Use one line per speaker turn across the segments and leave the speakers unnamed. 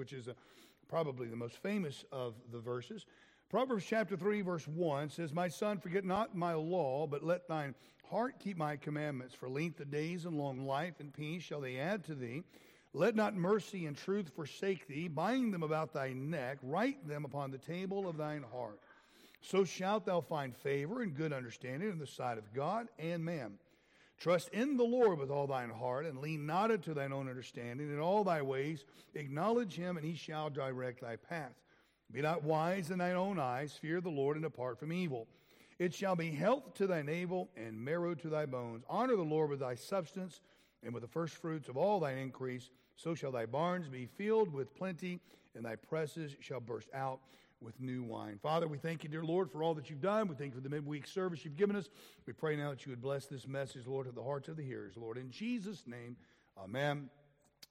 which is a, probably the most famous of the verses. Proverbs chapter 3, verse 1 says, My son, forget not my law, but let thine heart keep my commandments. For length of days and long life and peace shall they add to thee. Let not mercy and truth forsake thee. Bind them about thy neck, write them upon the table of thine heart. So shalt thou find favor and good understanding in the sight of God and man. Trust in the Lord with all thine heart, and lean not unto thine own understanding. In all thy ways acknowledge him, and he shall direct thy path. Be not wise in thine own eyes, fear the Lord, and depart from evil. It shall be health to thy navel, and marrow to thy bones. Honor the Lord with thy substance, and with the firstfruits of all thine increase. So shall thy barns be filled with plenty, and thy presses shall burst out with new wine. Father, we thank you, dear Lord, for all that you've done. We thank you for the midweek service you've given us. We pray now that you would bless this message, Lord, to the hearts of the hearers. Lord, in Jesus' name, amen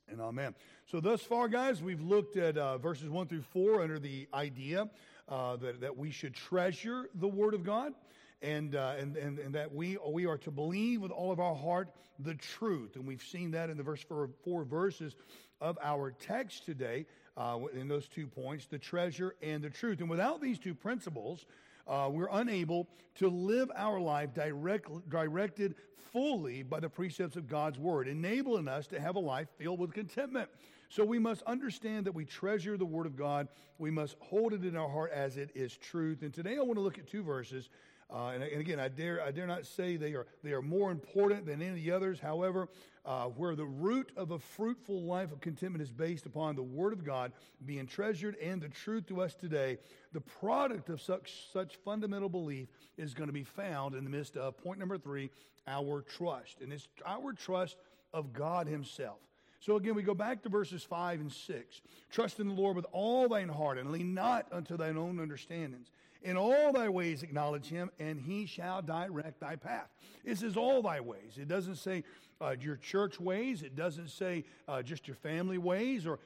and amen. So, thus far, guys, we've looked at uh, verses 1 through 4 under the idea uh, that, that we should treasure the Word of God. And, uh, and, and, and that we, we are to believe with all of our heart the truth. And we've seen that in the verse four, four verses of our text today uh, in those two points the treasure and the truth. And without these two principles, uh, we're unable to live our life direct, directed fully by the precepts of God's word, enabling us to have a life filled with contentment. So we must understand that we treasure the word of God. We must hold it in our heart as it is truth. And today I want to look at two verses uh, and, and, again, I dare, I dare not say they are, they are more important than any of the others. However, uh, where the root of a fruitful life of contentment is based upon the Word of God being treasured and the truth to us today, the product of such, such fundamental belief is going to be found in the midst of point number three, our trust. And it's our trust of God Himself. So again, we go back to verses 5 and 6. Trust in the Lord with all thine heart and lean not unto thine own understandings. In all thy ways acknowledge him, and he shall direct thy path. This is all thy ways. It doesn't say uh, your church ways, it doesn't say uh, just your family ways, or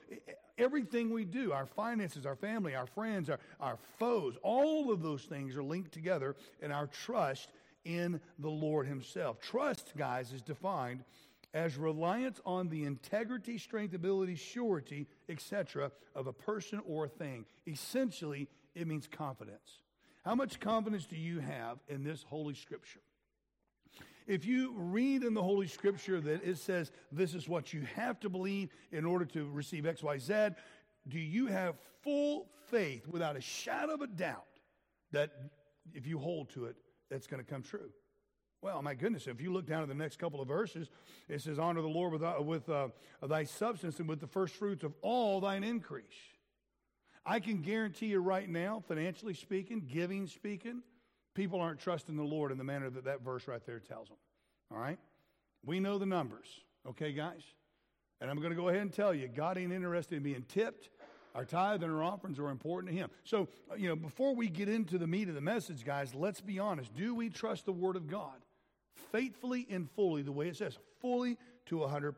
everything we do our finances, our family, our friends, our, our foes all of those things are linked together in our trust in the Lord himself. Trust, guys, is defined as reliance on the integrity, strength, ability, surety, etc., of a person or a thing. Essentially, it means confidence. How much confidence do you have in this Holy Scripture? If you read in the Holy Scripture that it says this is what you have to believe in order to receive X, Y, Z, do you have full faith without a shadow of a doubt that if you hold to it, that's going to come true? Well, my goodness, if you look down at the next couple of verses, it says, Honor the Lord with, uh, with uh, thy substance and with the first fruits of all thine increase. I can guarantee you right now, financially speaking, giving speaking, people aren't trusting the Lord in the manner that that verse right there tells them. All right? We know the numbers, okay, guys? And I'm going to go ahead and tell you, God ain't interested in being tipped. Our tithe and our offerings are important to Him. So, you know, before we get into the meat of the message, guys, let's be honest. Do we trust the Word of God faithfully and fully, the way it says, fully to 100%?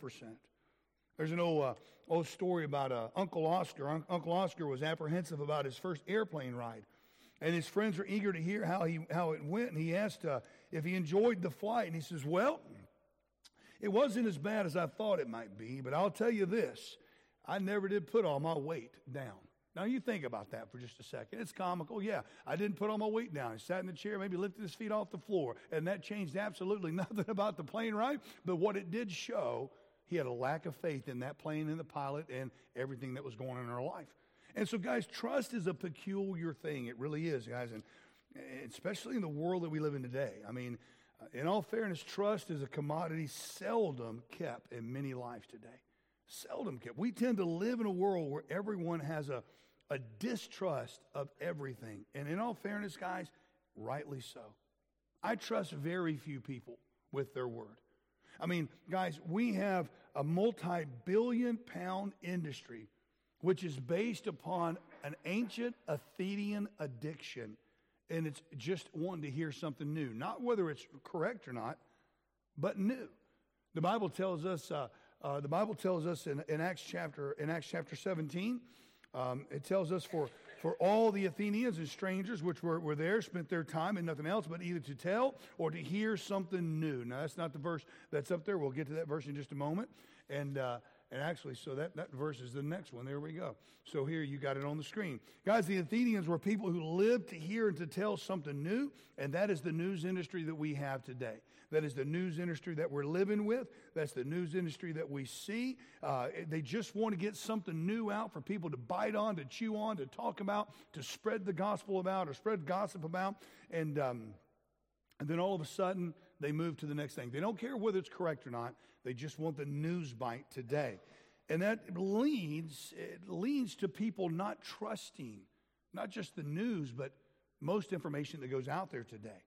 There's an old, uh, old story about uh, Uncle Oscar. Un- Uncle Oscar was apprehensive about his first airplane ride. And his friends were eager to hear how, he, how it went. And he asked uh, if he enjoyed the flight. And he says, Well, it wasn't as bad as I thought it might be, but I'll tell you this I never did put all my weight down. Now, you think about that for just a second. It's comical. Yeah, I didn't put all my weight down. I sat in the chair, maybe lifted his feet off the floor, and that changed absolutely nothing about the plane ride. But what it did show he had a lack of faith in that plane and the pilot and everything that was going on in our life. And so, guys, trust is a peculiar thing. It really is, guys. And especially in the world that we live in today. I mean, uh, in all fairness, trust is a commodity seldom kept in many lives today. Seldom kept. We tend to live in a world where everyone has a, a distrust of everything. And in all fairness, guys, rightly so. I trust very few people with their word. I mean, guys, we have a multi billion pound industry which is based upon an ancient Athenian addiction. And it's just wanting to hear something new, not whether it's correct or not, but new. The Bible tells us, uh, uh, the Bible tells us in, in, Acts chapter in Acts chapter 17, um, it tells us for for all the Athenians and strangers which were, were there spent their time in nothing else but either to tell or to hear something new. Now, that's not the verse that's up there. We'll get to that verse in just a moment. And, uh, and actually, so that, that verse is the next one. There we go. So here you got it on the screen. Guys, the Athenians were people who lived to hear and to tell something new, and that is the news industry that we have today. That is the news industry that we're living with. That's the news industry that we see. Uh, they just want to get something new out for people to bite on, to chew on, to talk about, to spread the gospel about, or spread gossip about. And, um, and then all of a sudden, they move to the next thing. They don't care whether it's correct or not. They just want the news bite today. And that leads, it leads to people not trusting not just the news, but most information that goes out there today.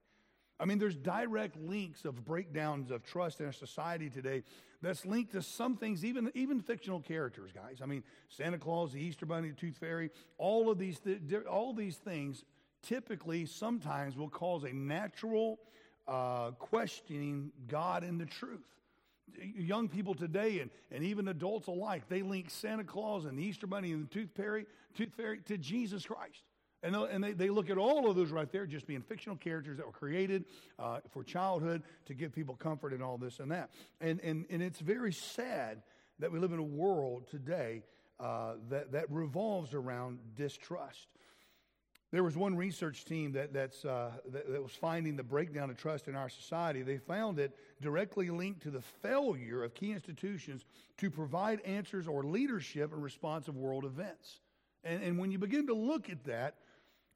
I mean, there's direct links of breakdowns of trust in our society today that's linked to some things, even, even fictional characters, guys. I mean, Santa Claus, the Easter Bunny, the Tooth Fairy, all of these, th- all these things typically sometimes will cause a natural uh, questioning God and the truth. Young people today and, and even adults alike, they link Santa Claus and the Easter Bunny and the Tooth Fairy, Tooth Fairy to Jesus Christ. And, and they, they look at all of those right there just being fictional characters that were created uh, for childhood to give people comfort and all this and that. And, and, and it's very sad that we live in a world today uh, that, that revolves around distrust. There was one research team that, that's, uh, that, that, was finding the breakdown of trust in our society. They found it directly linked to the failure of key institutions to provide answers or leadership in response of world events. And, and when you begin to look at that,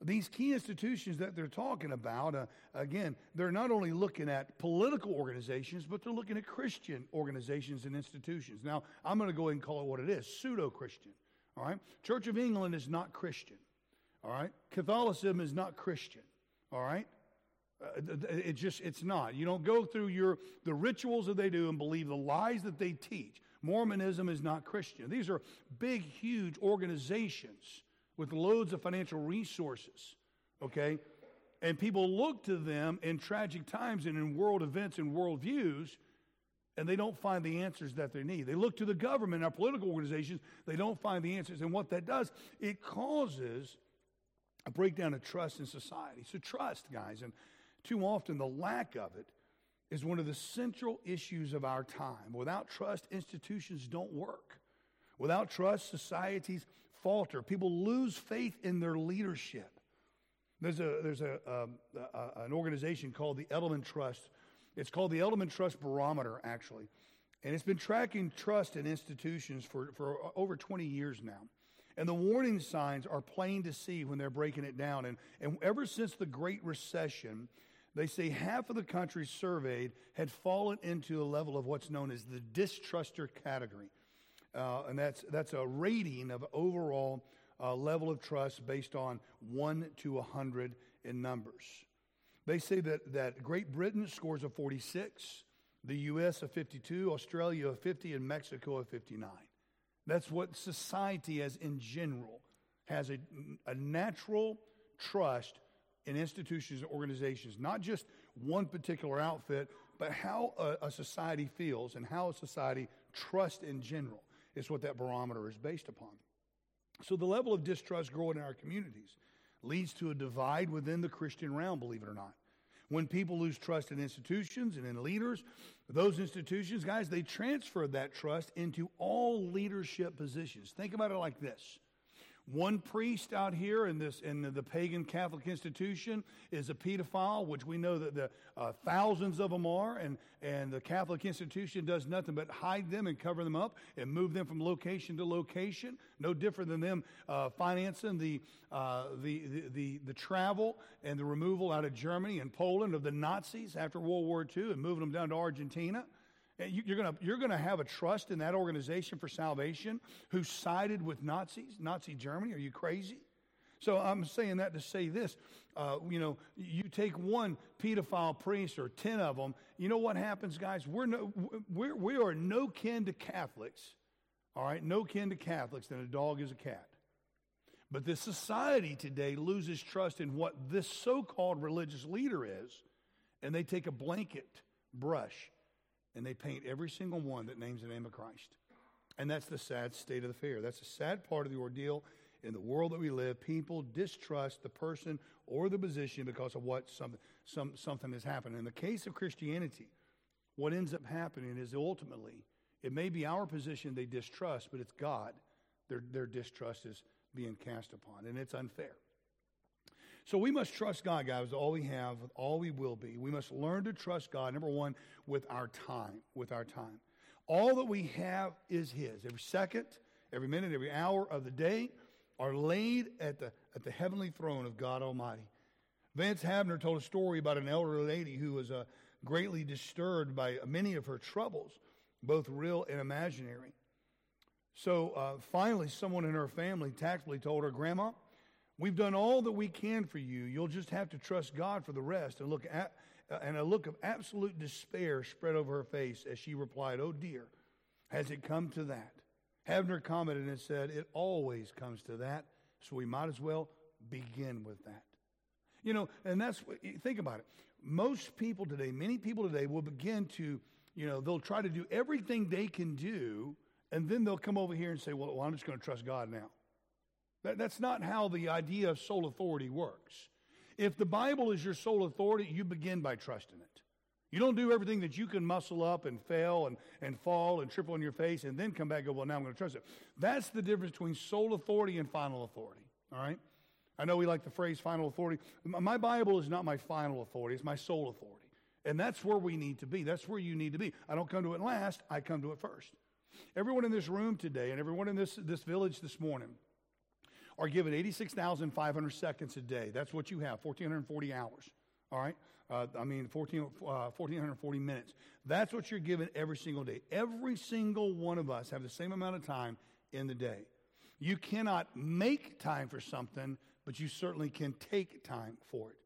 these key institutions that they're talking about, uh, again, they're not only looking at political organizations, but they're looking at Christian organizations and institutions. Now, I'm going to go ahead and call it what it is pseudo Christian. All right? Church of England is not Christian. All right? Catholicism is not Christian. All right? Uh, it just it's not you don't go through your the rituals that they do and believe the lies that they teach mormonism is not christian these are big huge organizations with loads of financial resources, okay? And people look to them in tragic times and in world events and world views, and they don't find the answers that they need. They look to the government, our political organizations, they don't find the answers. And what that does, it causes a breakdown of trust in society. So, trust, guys, and too often the lack of it is one of the central issues of our time. Without trust, institutions don't work. Without trust, societies falter. People lose faith in their leadership. There's, a, there's a, um, a, an organization called the Edelman Trust. It's called the Edelman Trust Barometer, actually. And it's been tracking trust in institutions for, for over 20 years now. And the warning signs are plain to see when they're breaking it down. And, and ever since the Great Recession, they say half of the country surveyed had fallen into a level of what's known as the distruster category. Uh, and that's, that's a rating of overall uh, level of trust based on 1 to 100 in numbers. They say that, that Great Britain scores a 46, the U.S. a 52, Australia a 50, and Mexico a 59. That's what society as in general has a, a natural trust in institutions and organizations, not just one particular outfit, but how a, a society feels and how a society trusts in general is what that barometer is based upon. So the level of distrust growing in our communities leads to a divide within the Christian realm, believe it or not. When people lose trust in institutions and in leaders, those institutions, guys, they transfer that trust into all leadership positions. Think about it like this one priest out here in this in the pagan Catholic institution is a pedophile, which we know that the uh, thousands of them are, and and the Catholic institution does nothing but hide them and cover them up and move them from location to location. No different than them uh, financing the, uh, the, the the the travel and the removal out of Germany and Poland of the Nazis after World War II and moving them down to Argentina. You're going you're gonna have a trust in that organization for salvation who sided with Nazis, Nazi Germany. Are you crazy? So I'm saying that to say this. Uh, you know, you take one pedophile priest or 10 of them, you know what happens, guys? We're no, we're, we are no kin to Catholics, all right? No kin to Catholics than a dog is a cat. But this society today loses trust in what this so called religious leader is, and they take a blanket brush and they paint every single one that names the name of Christ. And that's the sad state of the affair. That's the sad part of the ordeal in the world that we live. People distrust the person or the position because of what some, some, something has happened. In the case of Christianity, what ends up happening is ultimately It may be our position they distrust, but it's God their, their distrust is being cast upon, and it's unfair. So we must trust God, guys, all we have, all we will be. We must learn to trust God, number one, with our time, with our time. All that we have is His. Every second, every minute, every hour of the day are laid at the, at the heavenly throne of God Almighty. Vance Havner told a story about an elderly lady who was uh, greatly disturbed by many of her troubles, both real and imaginary. So uh, finally, someone in her family tactfully told her, Grandma, we've done all that we can for you. You'll just have to trust God for the rest. And, look at, uh, and a look of absolute despair spread over her face as she replied, Oh dear, has it come to that? Havner commented and said, It always comes to that, so we might as well begin with that. You know, and that's what, think about it. Most people today, many people today will begin to, you know, they'll try to do everything they can do and then they'll come over here and say, well, well I'm just going to trust God now. That, that's not how the idea of sole authority works. If the Bible is your sole authority, you begin by trusting it. You don't do everything that you can muscle up and fail and, and fall and trip on your face and then come back and go, well, now I'm going to trust it. That's the difference between sole authority and final authority, all right? I know we like the phrase final authority. My Bible is not my final authority, it's my sole authority. And that's where we need to be. That's where you need to be. I don't come to it last, I come to it first. Everyone in this room today and everyone in this, this village this morning are given 86,500 seconds a day. That's what you have, 1,440 hours. All right? Uh, I mean, 14, uh, 1,440 minutes. That's what you're given every single day. Every single one of us have the same amount of time in the day. You cannot make time for something, but you certainly can take time for it.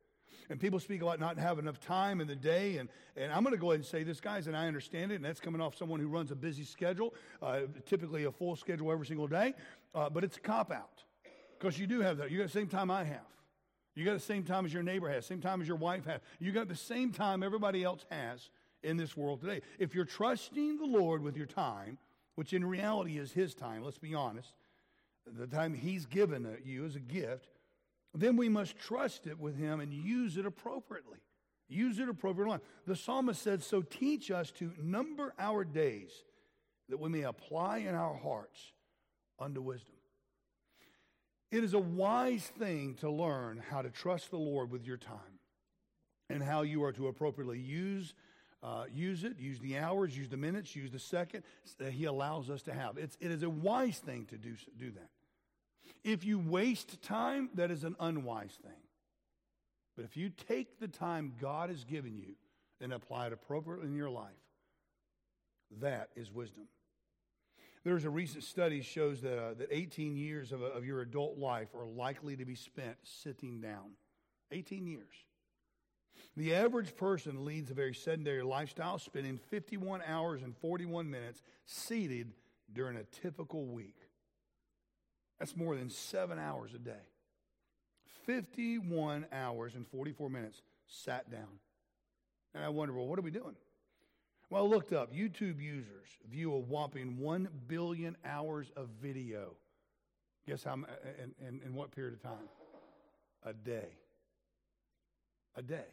And people speak about not having enough time in the day. And, and I'm going to go ahead and say this, guys, and I understand it. And that's coming off someone who runs a busy schedule, uh, typically a full schedule every single day. Uh, but it's a cop out because you do have that. You got the same time I have. You got the same time as your neighbor has, same time as your wife has. You got the same time everybody else has in this world today. If you're trusting the Lord with your time, which in reality is His time, let's be honest, the time He's given you as a gift, then we must trust it with Him and use it appropriately. Use it appropriately. The psalmist said, So teach us to number our days that we may apply in our hearts unto wisdom. It is a wise thing to learn how to trust the Lord with your time and how you are to appropriately use, uh, use it, use the hours, use the minutes, use the second that He allows us to have. It's, it is a wise thing to do, do that. If you waste time, that is an unwise thing. But if you take the time God has given you and apply it appropriately in your life, that is wisdom. There's a recent study shows that, uh, that 18 years of, of your adult life are likely to be spent sitting down. 18 years. The average person leads a very sedentary lifestyle, spending 51 hours and 41 minutes seated during a typical week. That's more than seven hours a day. 51 hours and 44 minutes sat down. And I wonder, well, what are we doing? Well, I looked up YouTube users view a whopping 1 billion hours of video. Guess how, uh, uh, in, in, in what period of time? A day. A day.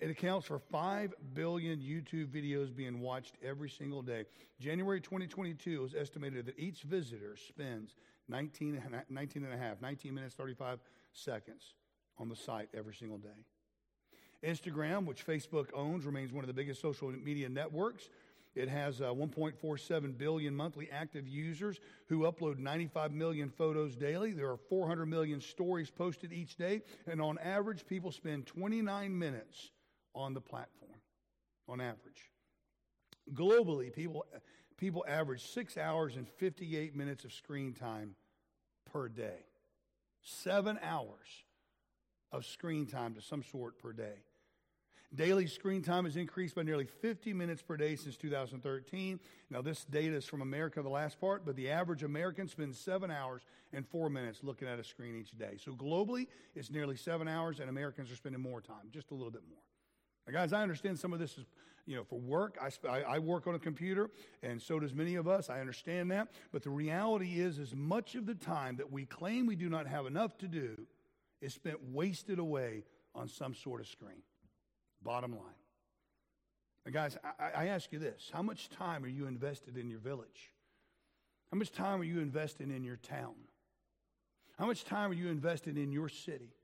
It accounts for 5 billion YouTube videos being watched every single day. January 2022 was estimated that each visitor spends 19, 19 and a half, 19 minutes, 35 seconds on the site every single day. Instagram, which Facebook owns, remains one of the biggest social media networks. It has uh, 1.47 billion monthly active users who upload 95 million photos daily. There are 400 million stories posted each day. And on average, people spend 29 minutes on the platform, on average. Globally, people, people average six hours and 58 minutes of screen time per day. Seven hours of screen time to some sort per day. Daily screen time has increased by nearly 50 minutes per day since 2013. Now, this data is from America, the last part, but the average American spends seven hours and four minutes looking at a screen each day. So, globally, it's nearly seven hours, and Americans are spending more time, just a little bit more. Now, guys, I understand some of this is, you know, for work. I, I work on a computer, and so does many of us. I understand that. But the reality is, as much of the time that we claim we do not have enough to do is spent wasted away on some sort of screen. Bottom line. Now, guys, I, I ask you this how much time are you invested in your village? How much time are you investing in your town? How much time are you investing in your city?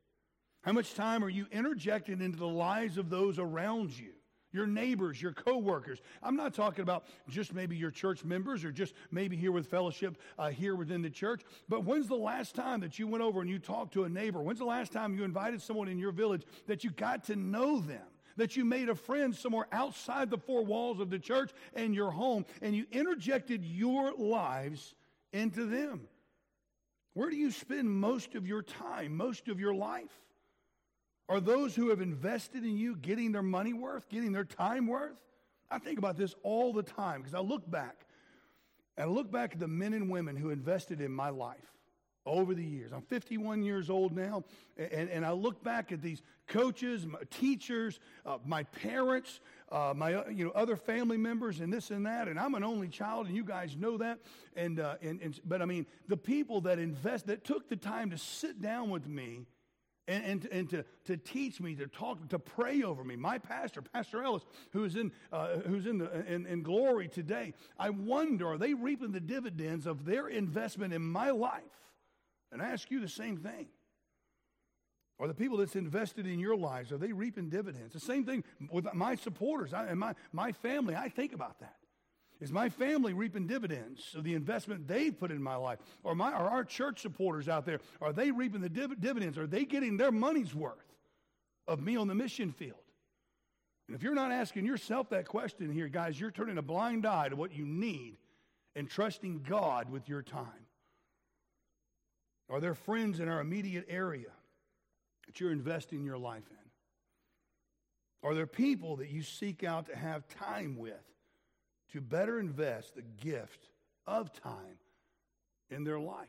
How much time are you interjecting into the lives of those around you? Your neighbors, your coworkers. I'm not talking about just maybe your church members or just maybe here with fellowship uh, here within the church. But when's the last time that you went over and you talked to a neighbor? When's the last time you invited someone in your village that you got to know them? That you made a friend somewhere outside the four walls of the church and your home, and you interjected your lives into them. Where do you spend most of your time, most of your life? Are those who have invested in you getting their money worth, getting their time worth? I think about this all the time because I look back and I look back at the men and women who invested in my life over the years. I'm 51 years old now, and, and I look back at these coaches, my teachers, uh, my parents, uh, my uh, you know other family members, and this and that. And I'm an only child, and you guys know that. And, uh, and, and but I mean, the people that invest, that took the time to sit down with me. And, and, and to, to teach me, to talk, to pray over me. My pastor, Pastor Ellis, who is in, uh, who's in, the, in, in glory today, I wonder, are they reaping the dividends of their investment in my life? And I ask you the same thing. Are the people that's invested in your lives, are they reaping dividends? The same thing with my supporters I, and my, my family. I think about that. Is my family reaping dividends of the investment they've put in my life? Or my, are our church supporters out there, are they reaping the div- dividends? Are they getting their money's worth of me on the mission field? And if you're not asking yourself that question here, guys, you're turning a blind eye to what you need and trusting God with your time. Are there friends in our immediate area that you're investing your life in? Are there people that you seek out to have time with to better invest the gift of time in their life?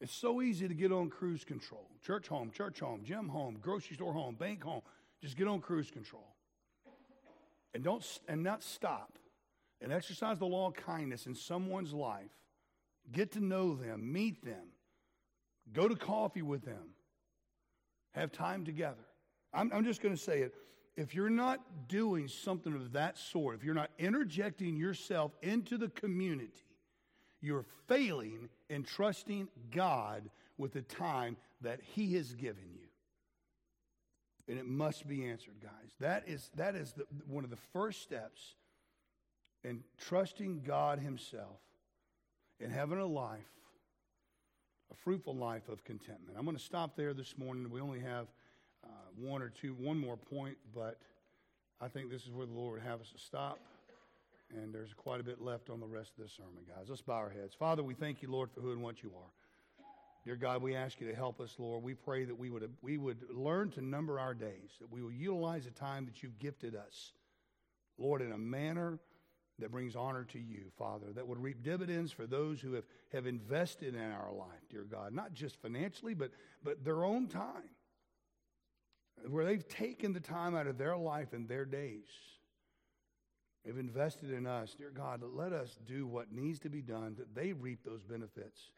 It's so easy to get on cruise control. Church home, church home, gym home, grocery store home, bank home. Just get on cruise control. And don't and not stop and exercise the law of kindness in someone's life Get to know them, meet them, go to coffee with them, have time together. I'm, I'm just going to say it. If you're not doing something of that sort, if you're not interjecting yourself into the community, you're failing in trusting God with the time that He has given you. And it must be answered, guys. That is, that is the, one of the first steps in trusting God Himself and having a life, a fruitful life of contentment. I'm going to stop there this morning. We only have uh, one or two, one more point, but I think this is where the Lord would have us to stop. And there's quite a bit left on the rest of this sermon, guys. Let's bow our heads. Father, we thank you, Lord, for who and what you are. Dear God, we ask you to help us, Lord. We pray that we would, we would learn to number our days, that we will utilize the time that you've gifted us, Lord, in a manner that brings honor to you, Father, that would reap dividends for those who have, have invested in our life, dear God, not just financially, but, but their own time, where they've taken the time out of their life and their days. They've invested in us, dear God, let us do what needs to be done, that they reap those benefits,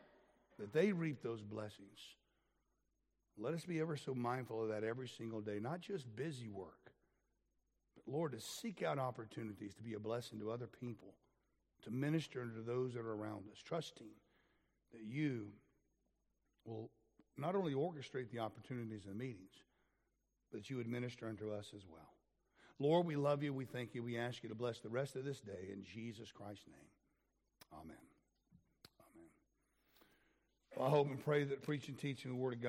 that they reap those blessings. Let us be ever so mindful of that every single day, not just busy work Lord, to seek out opportunities to be a blessing to other people, to minister to those that are around us, trusting that you will not only orchestrate the opportunities and the meetings, but you would minister unto us as well. Lord, we love you. We thank you. We ask you to bless the rest of this day in Jesus Christ's name. Amen. Amen. Well, I hope and pray that preaching, teaching the Word of God.